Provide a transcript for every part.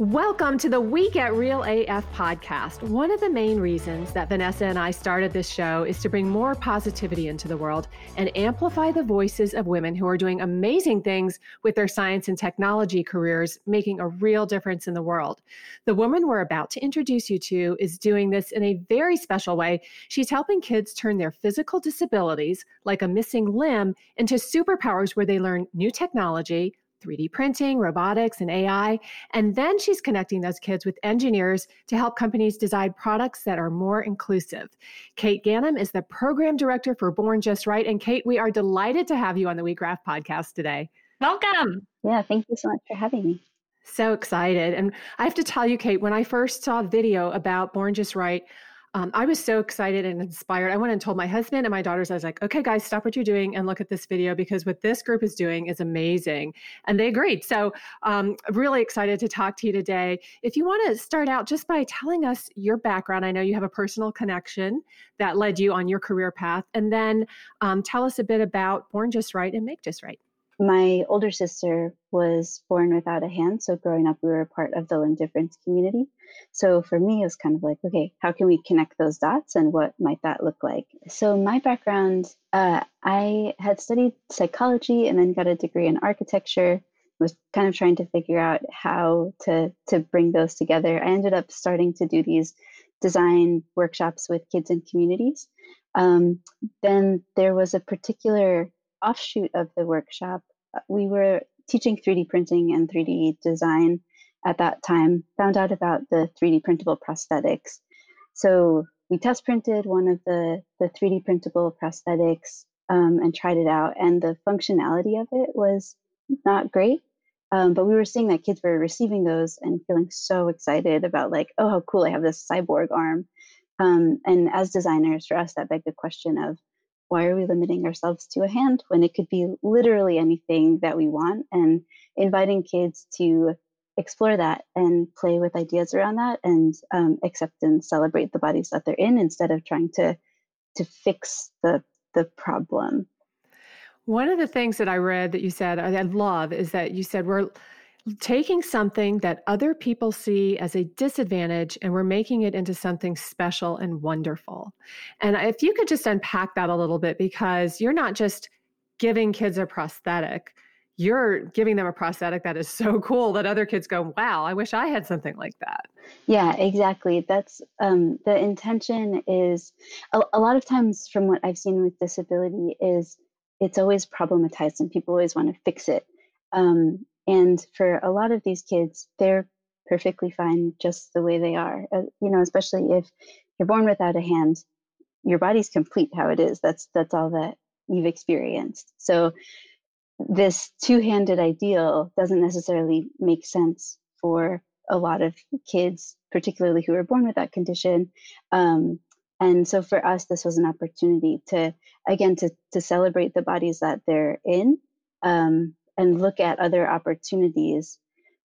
Welcome to the We Get Real AF podcast. One of the main reasons that Vanessa and I started this show is to bring more positivity into the world and amplify the voices of women who are doing amazing things with their science and technology careers, making a real difference in the world. The woman we're about to introduce you to is doing this in a very special way. She's helping kids turn their physical disabilities, like a missing limb, into superpowers where they learn new technology 3D printing, robotics, and AI. And then she's connecting those kids with engineers to help companies design products that are more inclusive. Kate Ganim is the program director for Born Just Right. And Kate, we are delighted to have you on the WeGraph podcast today. Welcome. Yeah, thank you so much for having me. So excited. And I have to tell you, Kate, when I first saw a video about Born Just Right, um, I was so excited and inspired. I went and told my husband and my daughters, I was like, okay, guys, stop what you're doing and look at this video because what this group is doing is amazing. And they agreed. So, um, really excited to talk to you today. If you want to start out just by telling us your background, I know you have a personal connection that led you on your career path. And then um, tell us a bit about Born Just Right and Make Just Right. My older sister was born without a hand, so growing up, we were a part of the limb difference community. So for me, it was kind of like, okay, how can we connect those dots and what might that look like? So, my background, uh, I had studied psychology and then got a degree in architecture. Was kind of trying to figure out how to to bring those together. I ended up starting to do these design workshops with kids and communities. Um, then there was a particular offshoot of the workshop. We were teaching 3D printing and 3D design at that time, found out about the 3D printable prosthetics. So we test printed one of the, the 3D printable prosthetics um, and tried it out, and the functionality of it was not great. Um, but we were seeing that kids were receiving those and feeling so excited about, like, oh, how cool, I have this cyborg arm. Um, and as designers, for us, that begged the question of why are we limiting ourselves to a hand when it could be literally anything that we want? And inviting kids to explore that and play with ideas around that and um, accept and celebrate the bodies that they're in instead of trying to to fix the the problem. One of the things that I read that you said I love is that you said we're taking something that other people see as a disadvantage and we're making it into something special and wonderful. And if you could just unpack that a little bit, because you're not just giving kids a prosthetic, you're giving them a prosthetic that is so cool that other kids go, wow, I wish I had something like that. Yeah, exactly. That's um, the intention is a, a lot of times from what I've seen with disability is it's always problematized and people always want to fix it. Um, and for a lot of these kids, they're perfectly fine just the way they are. Uh, you know, especially if you're born without a hand, your body's complete how it is. That's that's all that you've experienced. So this two-handed ideal doesn't necessarily make sense for a lot of kids, particularly who are born with that condition. Um, and so for us, this was an opportunity to, again, to, to celebrate the bodies that they're in um, and look at other opportunities.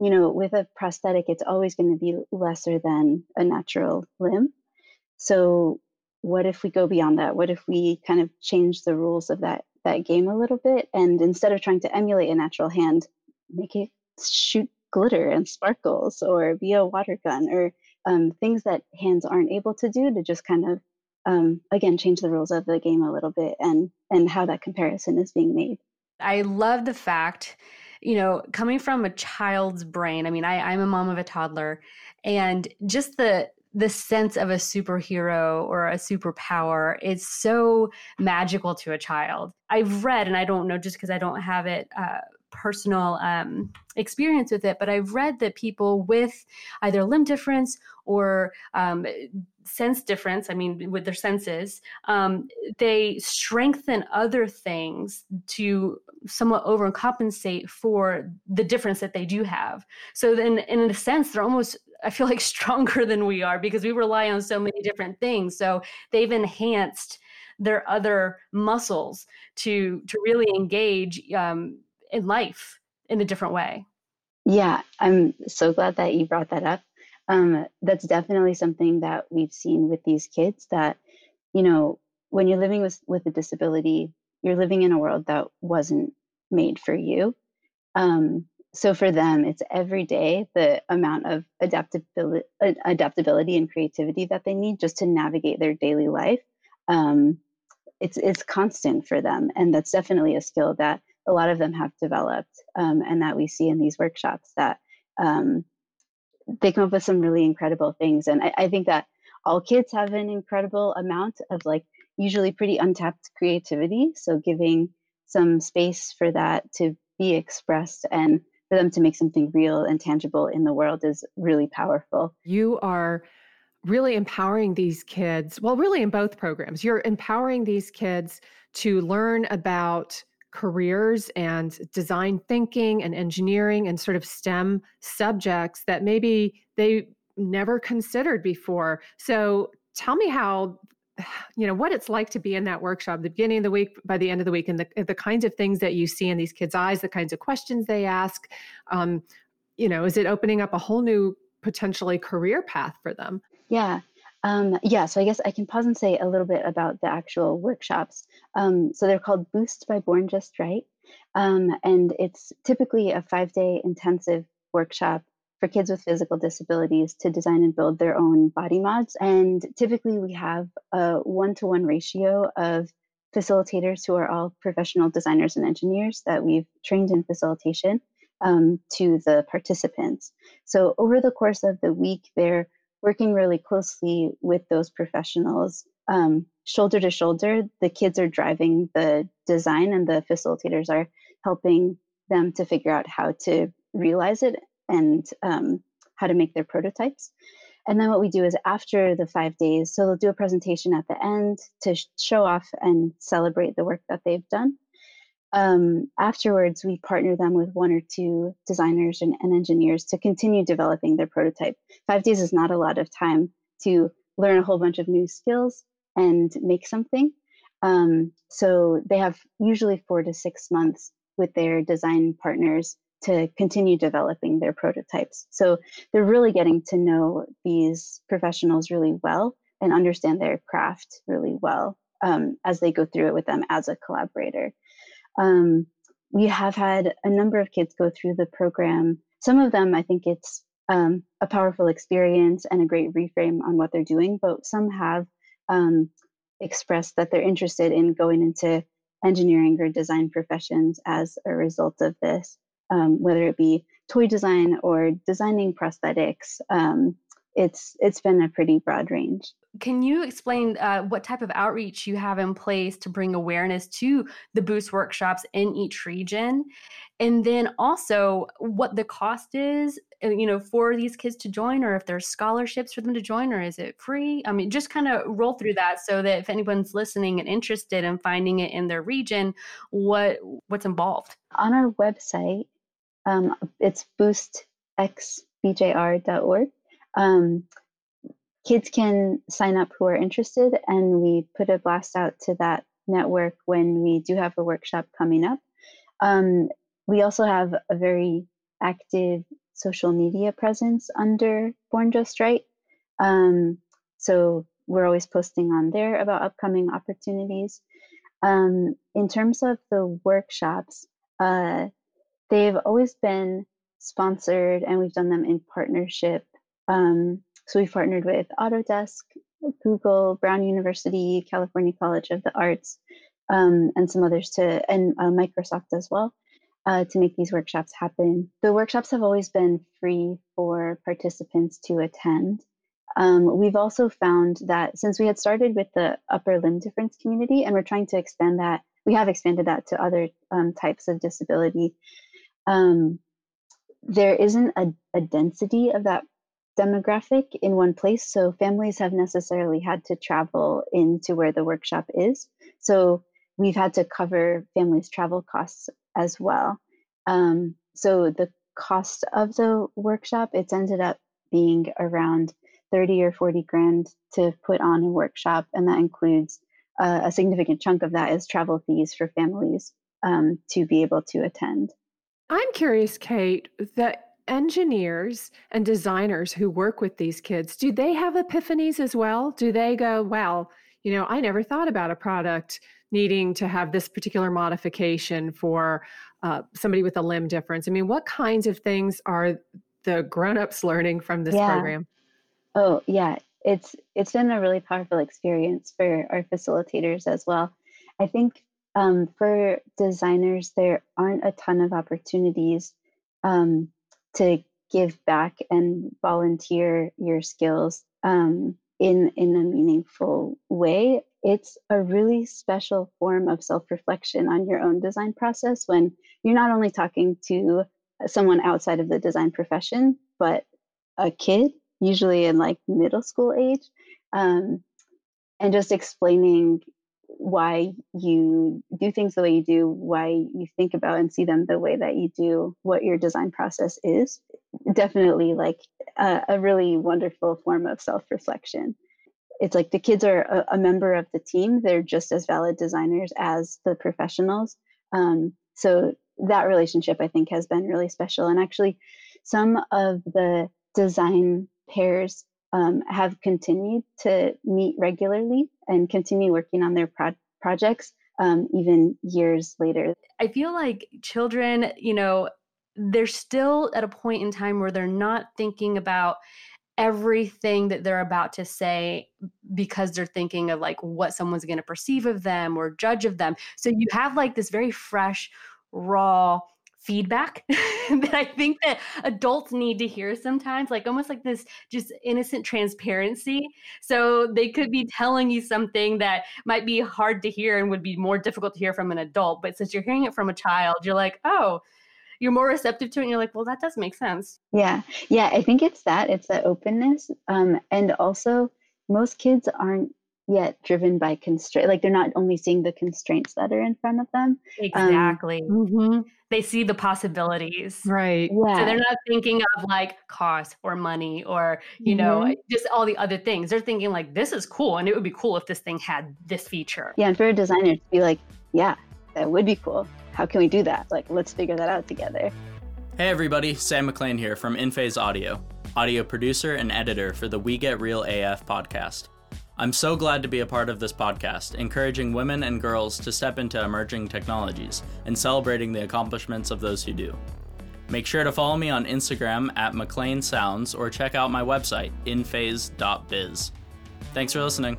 You know, with a prosthetic, it's always going to be lesser than a natural limb. So what if we go beyond that? What if we kind of change the rules of that that game a little bit and instead of trying to emulate a natural hand, make it shoot glitter and sparkles or be a water gun or um, things that hands aren't able to do to just kind of um, again change the rules of the game a little bit and and how that comparison is being made. I love the fact, you know, coming from a child's brain. I mean, I, I'm a mom of a toddler, and just the the sense of a superhero or a superpower is so magical to a child. I've read, and I don't know just because I don't have it uh, personal um, experience with it, but I've read that people with either limb difference or um, sense difference, I mean, with their senses, um, they strengthen other things to somewhat overcompensate for the difference that they do have. So then, in a sense, they're almost I feel like stronger than we are because we rely on so many different things. So they've enhanced their other muscles to to really engage um, in life in a different way. Yeah, I'm so glad that you brought that up. Um, that's definitely something that we've seen with these kids. That you know, when you're living with with a disability, you're living in a world that wasn't made for you. Um, so for them, it's every day the amount of adaptability, adaptability and creativity that they need just to navigate their daily life. Um, it's it's constant for them, and that's definitely a skill that a lot of them have developed, um, and that we see in these workshops that um, they come up with some really incredible things. And I, I think that all kids have an incredible amount of like usually pretty untapped creativity. So giving some space for that to be expressed and for them to make something real and tangible in the world is really powerful. You are really empowering these kids, well, really in both programs, you're empowering these kids to learn about careers and design thinking and engineering and sort of STEM subjects that maybe they never considered before. So tell me how you know what it's like to be in that workshop the beginning of the week by the end of the week and the, the kinds of things that you see in these kids eyes the kinds of questions they ask um, you know is it opening up a whole new potentially career path for them yeah. Um, yeah, so I guess I can pause and say a little bit about the actual workshops. Um, so they're called Boost by Born Just Right. Um, and it's typically a five day intensive workshop for kids with physical disabilities to design and build their own body mods. And typically we have a one to one ratio of facilitators who are all professional designers and engineers that we've trained in facilitation um, to the participants. So over the course of the week, they're working really closely with those professionals um, shoulder to shoulder the kids are driving the design and the facilitators are helping them to figure out how to realize it and um, how to make their prototypes. And then what we do is after the five days so they'll do a presentation at the end to show off and celebrate the work that they've done um, afterwards, we partner them with one or two designers and, and, engineers to continue developing their prototype. Five days is not a lot of time to learn a whole bunch of new skills and make something. Um, so they have usually four to six months with their design partners to continue developing their prototypes. So they're really getting to know these professionals really well and understand their craft really well um, as they go through it with them as a collaborator. Um, we have had a number of kids go through the program. Some of them, I think it's um, a powerful experience and a great reframe on what they're doing, but some have um, expressed that they're interested in going into engineering or design professions as a result of this, um, whether it be toy design or designing prosthetics. It's it's been a pretty broad range. Can you explain uh, what type of outreach you have in place to bring awareness to the Boost workshops in each region, and then also what the cost is, uh, you know, for these kids to join, or if there's scholarships for them to join, or is it free? I mean, just kind of roll through that so that if anyone's listening and interested in finding it in their region, what what's involved on our website. Um, it's boostxbjr.org. Um, kids can sign up who are interested, and we put a blast out to that network when we do have a workshop coming up. Um, we also have a very active social media presence under Born Just Right. Um, so we're always posting on there about upcoming opportunities. Um, in terms of the workshops, uh, they've always been sponsored and we've done them in partnership um, so we've partnered with Autodesk, Google, Brown University, California College of the Arts, um, and some others to, and uh, Microsoft as well, uh, to make these workshops happen. The workshops have always been free for participants to attend. Um, we've also found that since we had started with the upper limb difference community and we're trying to expand that, we have expanded that to other um, types of disability. um, there isn't a, a density of that demographic in one place. So families have necessarily had to travel into where the workshop is. So we've had to cover families' travel costs as well. Um, so the cost of the workshop, it's ended up being around 30 or 40 grand to put on a workshop. And that includes uh, a significant chunk of that is travel fees for families um, to be able to attend. I'm curious, Kate, that engineers and designers who work with these kids, do they have epiphanies as well? Do they go, well, you know, I never thought about a product needing to have this particular modification for uh, somebody with a limb difference? I mean, what kinds of things are the grown-ups learning from this yeah. program? Oh, yeah. It's it's been a really powerful experience for our facilitators as well. I think um, for designers, there aren't a ton of opportunities um, to give back and volunteer your skills um, in in a meaningful way it's a really special form of self-reflection on your own design process when you're not only talking to someone outside of the design profession but a kid usually in like middle school age um, and just explaining why you do things the way you do, why you think about and see them the way that you do, what your design process is. Definitely like a, a really wonderful form of self reflection. It's like the kids are a, a, member of the team, they're just as valid designers as the professionals. Um, so that relationship, I think, has been really special. And actually, some of the design pairs um, have continued to meet regularly and continue working on their pro- projects um, even years later. I feel like children, you know, they're still at a point in time where they're not thinking about everything that they're about to say because they're thinking of like what someone's going to perceive of them or judge of them. So you have like this very fresh, raw, feedback that I think that adults need to hear sometimes, like almost like this just innocent transparency. So they could be telling you something that might be hard to hear and would be more difficult to hear from an adult. But since you're hearing it from a child, you're like, oh, you're more receptive to it. And you're like, well, that does make sense. Yeah. Yeah. I think it's that, it's the openness. Um, and also, most kids aren't yet driven by constraint like they're not only seeing the constraints that are in front of them um, exactly. um, mm-hmm. they see the possibilities. Right. Yeah. so they're not thinking of like cost or money or you mm-hmm. know just all the other things. They're thinking like this is cool and it would be cool if this thing had this feature. Yeah and for a designer to be like yeah that would be cool. How can we do that? Like let's figure that out together. Hey everybody. Sam mclean here from InPhase audio audio producer and editor for the we get real af podcast I'm so glad to be a part of this podcast, encouraging women and girls to step into emerging technologies and celebrating the accomplishments of those who do. Make sure to follow me on Instagram at McLean Sounds or check out my website, inphase.biz. Thanks for listening.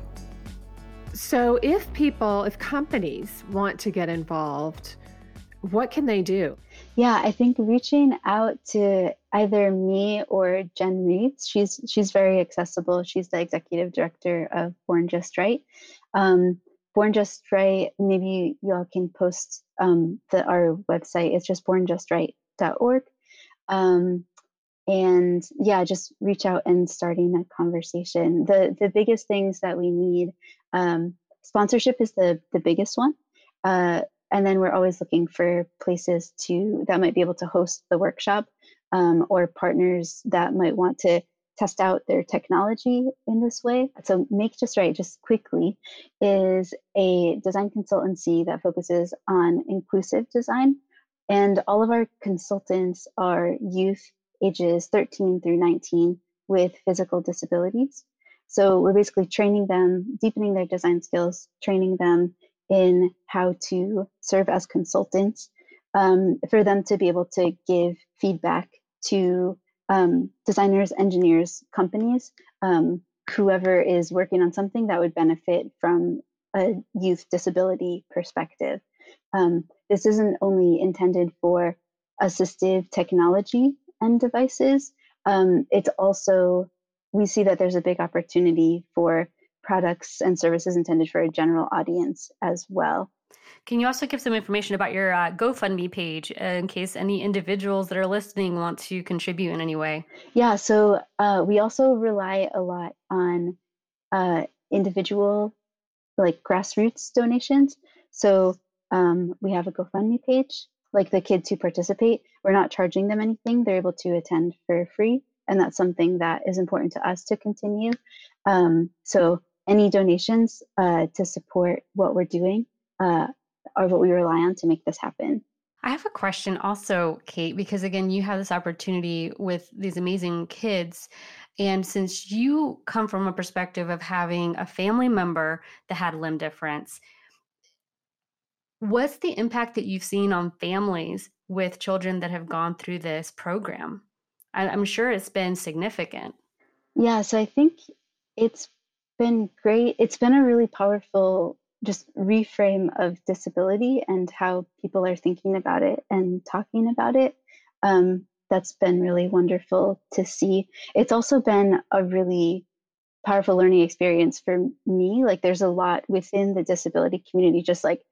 So, if people, if companies want to get involved, what can they do? Yeah, I think reaching out to either me or Jen Reeves. She's she's very accessible. She's the executive director of Born Just Right. Um, Born Just Right. Maybe y'all can post um, the our website. It's just bornjustright.org. Um, and yeah, just reach out and starting a conversation. The the biggest things that we need. Um, sponsorship is the the biggest one. Uh, and then we're always looking for places to that might be able to host the workshop um, or partners that might want to test out their technology in this way. So, Make Just Right, just quickly, is a design consultancy that focuses on inclusive design. And all of our consultants are youth ages 13 through 19 with physical disabilities. So, we're basically training them, deepening their design skills, training them in how to serve as consultants um, for them to be able to give feedback to um, designers, engineers, companies, um, whoever is working on something that would benefit from a youth disability perspective. Um, this isn't only intended for assistive technology and devices, um, it's also, we see that there's a big opportunity for products and services intended for a general audience as well. Can you also give some information about your uh, GoFundMe page in case any individuals that are listening want to contribute in any way? Yeah, so uh, we also rely a lot on uh, individual, like grassroots donations. So um, we have a GoFundMe page. Like the kids who participate, we're not charging them anything. They're able to attend for free. And that's something that is important to us to continue. Um, so any donations uh, to support what we're doing uh, are what we rely on to make this happen. I have a question also, Kate, because again, you have this opportunity with these amazing kids. And since you come from a perspective of having a family member that had limb difference, what's the impact that you've seen on families with children that have gone through this program? I'm sure it's been significant. Yeah, so I think it's been great. It's been a really powerful just reframe of disability and how people are thinking about it and talking about it. Um, that's been really wonderful to see. It's also been a really powerful learning experience for me. Like, there's a lot within the disability community, just like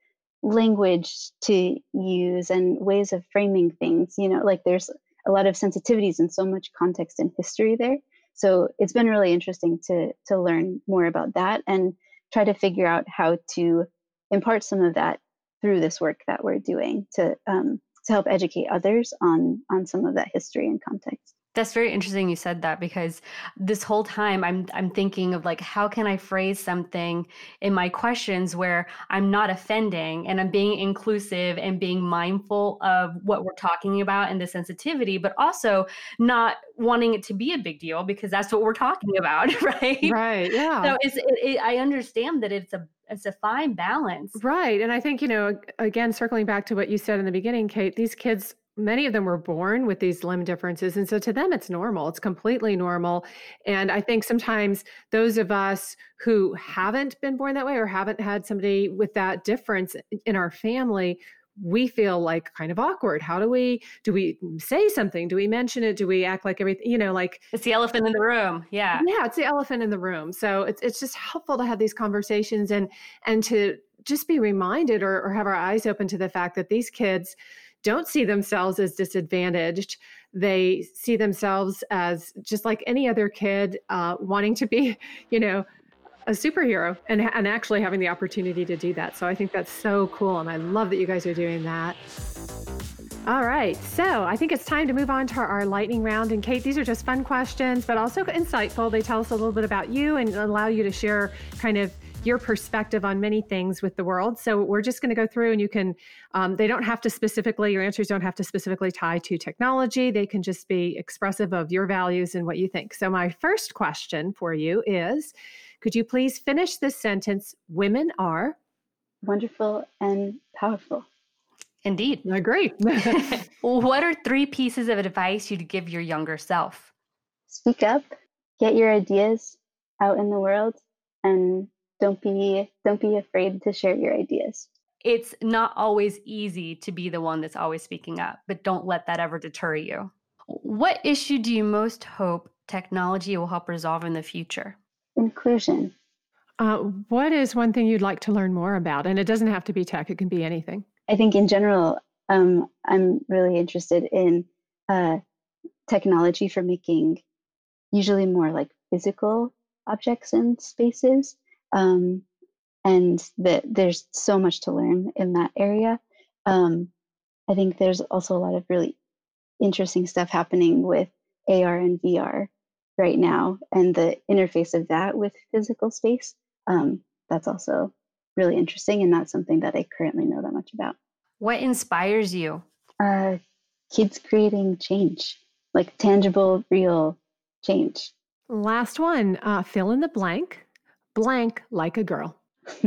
language to use and ways of framing things. You know, like there's a lot of sensitivities and so much context and history there. So it's been really interesting to to learn more about that and try to figure out how to impart some of that through this work that we're doing to um, to help educate others on on some of that history and context. That's very interesting you said that because this whole time I'm I'm thinking of like how can I phrase something in my questions where I'm not offending and I'm being inclusive and being mindful of what we're talking about and the sensitivity but also not wanting it to be a big deal because that's what we're talking about right? Right yeah. So it's it, it, I understand that it's a it's a fine balance. Right and I think you know again circling back to what you said in the beginning Kate these kids many of them were born with these limb differences and so to them it's normal it's completely normal and i think sometimes those of us who haven't been born that way or haven't had somebody with that difference in our family we feel like kind of awkward. How do we do we say something? Do we mention it? Do we act like everything you know like it's the elephant in the room yeah. Yeah it's the elephant in the room so it's, it's just helpful to have these conversations and and to just be reminded or, or have our eyes open to the fact that these kids don't see themselves as disadvantaged. They see themselves as just like any other kid uh, wanting to be, you know, a superhero and, and actually having the opportunity to do that. So I think that's so cool. And I love that you guys are doing that. All right. So I think it's time to move on to our lightning round. And Kate, these are just fun questions, but also insightful. They tell us a little bit about you and allow you to share kind of your perspective on many things with the world. So we're just going to go through and you can, um, they don't have to specifically, your answers don't have to specifically tie to technology. They can just be expressive of your values and what you think. So my first question for you is could you please finish this sentence? Women are wonderful and powerful. Indeed. I agree. what are three pieces of advice you'd give your younger self? Speak up, get your ideas out in the world, and don't be don't be afraid to share your ideas. It's not always easy to be the one that's always speaking up but don't let that ever deter you. What issue do you most hope technology will help resolve in the future? Inclusion. Uh, what is one thing you'd like to learn more about? And it doesn't have to be tech it can be anything. I think in general um, i'm really interested in uh, technology for making usually more like physical objects and spaces um, and that there's so much to learn in that area. Um, I think there's also a lot of really interesting stuff happening with AR and VR right now, and the interface of that with physical space. Um, that's also really interesting, and not something that I currently know that much about. What inspires you? Uh, kids creating change, like tangible, real change. Last one, uh, fill in the blank blank like a girl.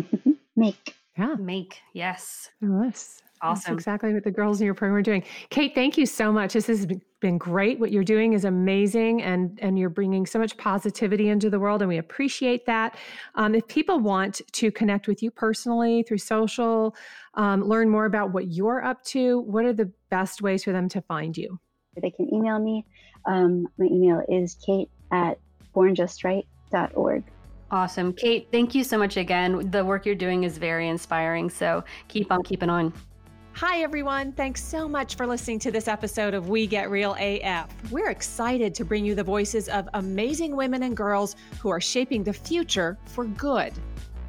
Make. Yeah. Make. Yes. Yes. Awesome. That's exactly what the girls in your program are doing. Kate, thank you so much. This has been great. What you're doing is amazing, and and you're bringing so much positivity into the world, and we appreciate that. Um, if people want to connect with you personally through social, um, learn more about what you're up to, what are the best ways for them to find you? They can email me. Um, my email is kate at bornjustright.org. Awesome. Kate, thank you so much again. The work you're doing is very inspiring. So keep on keeping on. Hi, everyone. Thanks so much for listening to this episode of We Get Real AF. We're excited to bring you the voices of amazing women and girls who are shaping the future for good.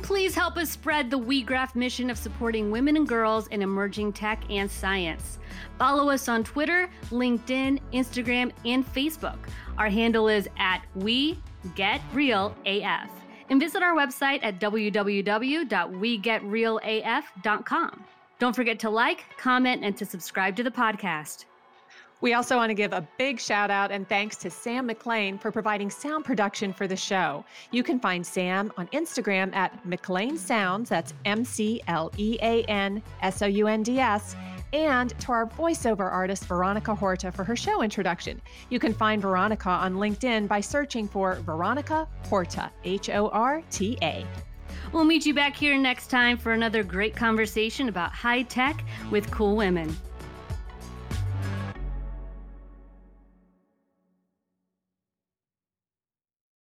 Please help us spread the WeGraph mission of supporting women and girls in emerging tech and science. Follow us on Twitter, LinkedIn, Instagram, and Facebook. Our handle is at We Get Real AF. And visit our website at www.wegetrealaf.com. Don't forget to like, comment, and to subscribe to the podcast. We also want to give a big shout out and thanks to Sam McLean for providing sound production for the show. You can find Sam on Instagram at McLean Sounds, that's M C L E A N S O U N D S, and to our voiceover artist, Veronica Horta, for her show introduction. You can find Veronica on LinkedIn by searching for Veronica Horta, H O R T A. We'll meet you back here next time for another great conversation about high tech with cool women.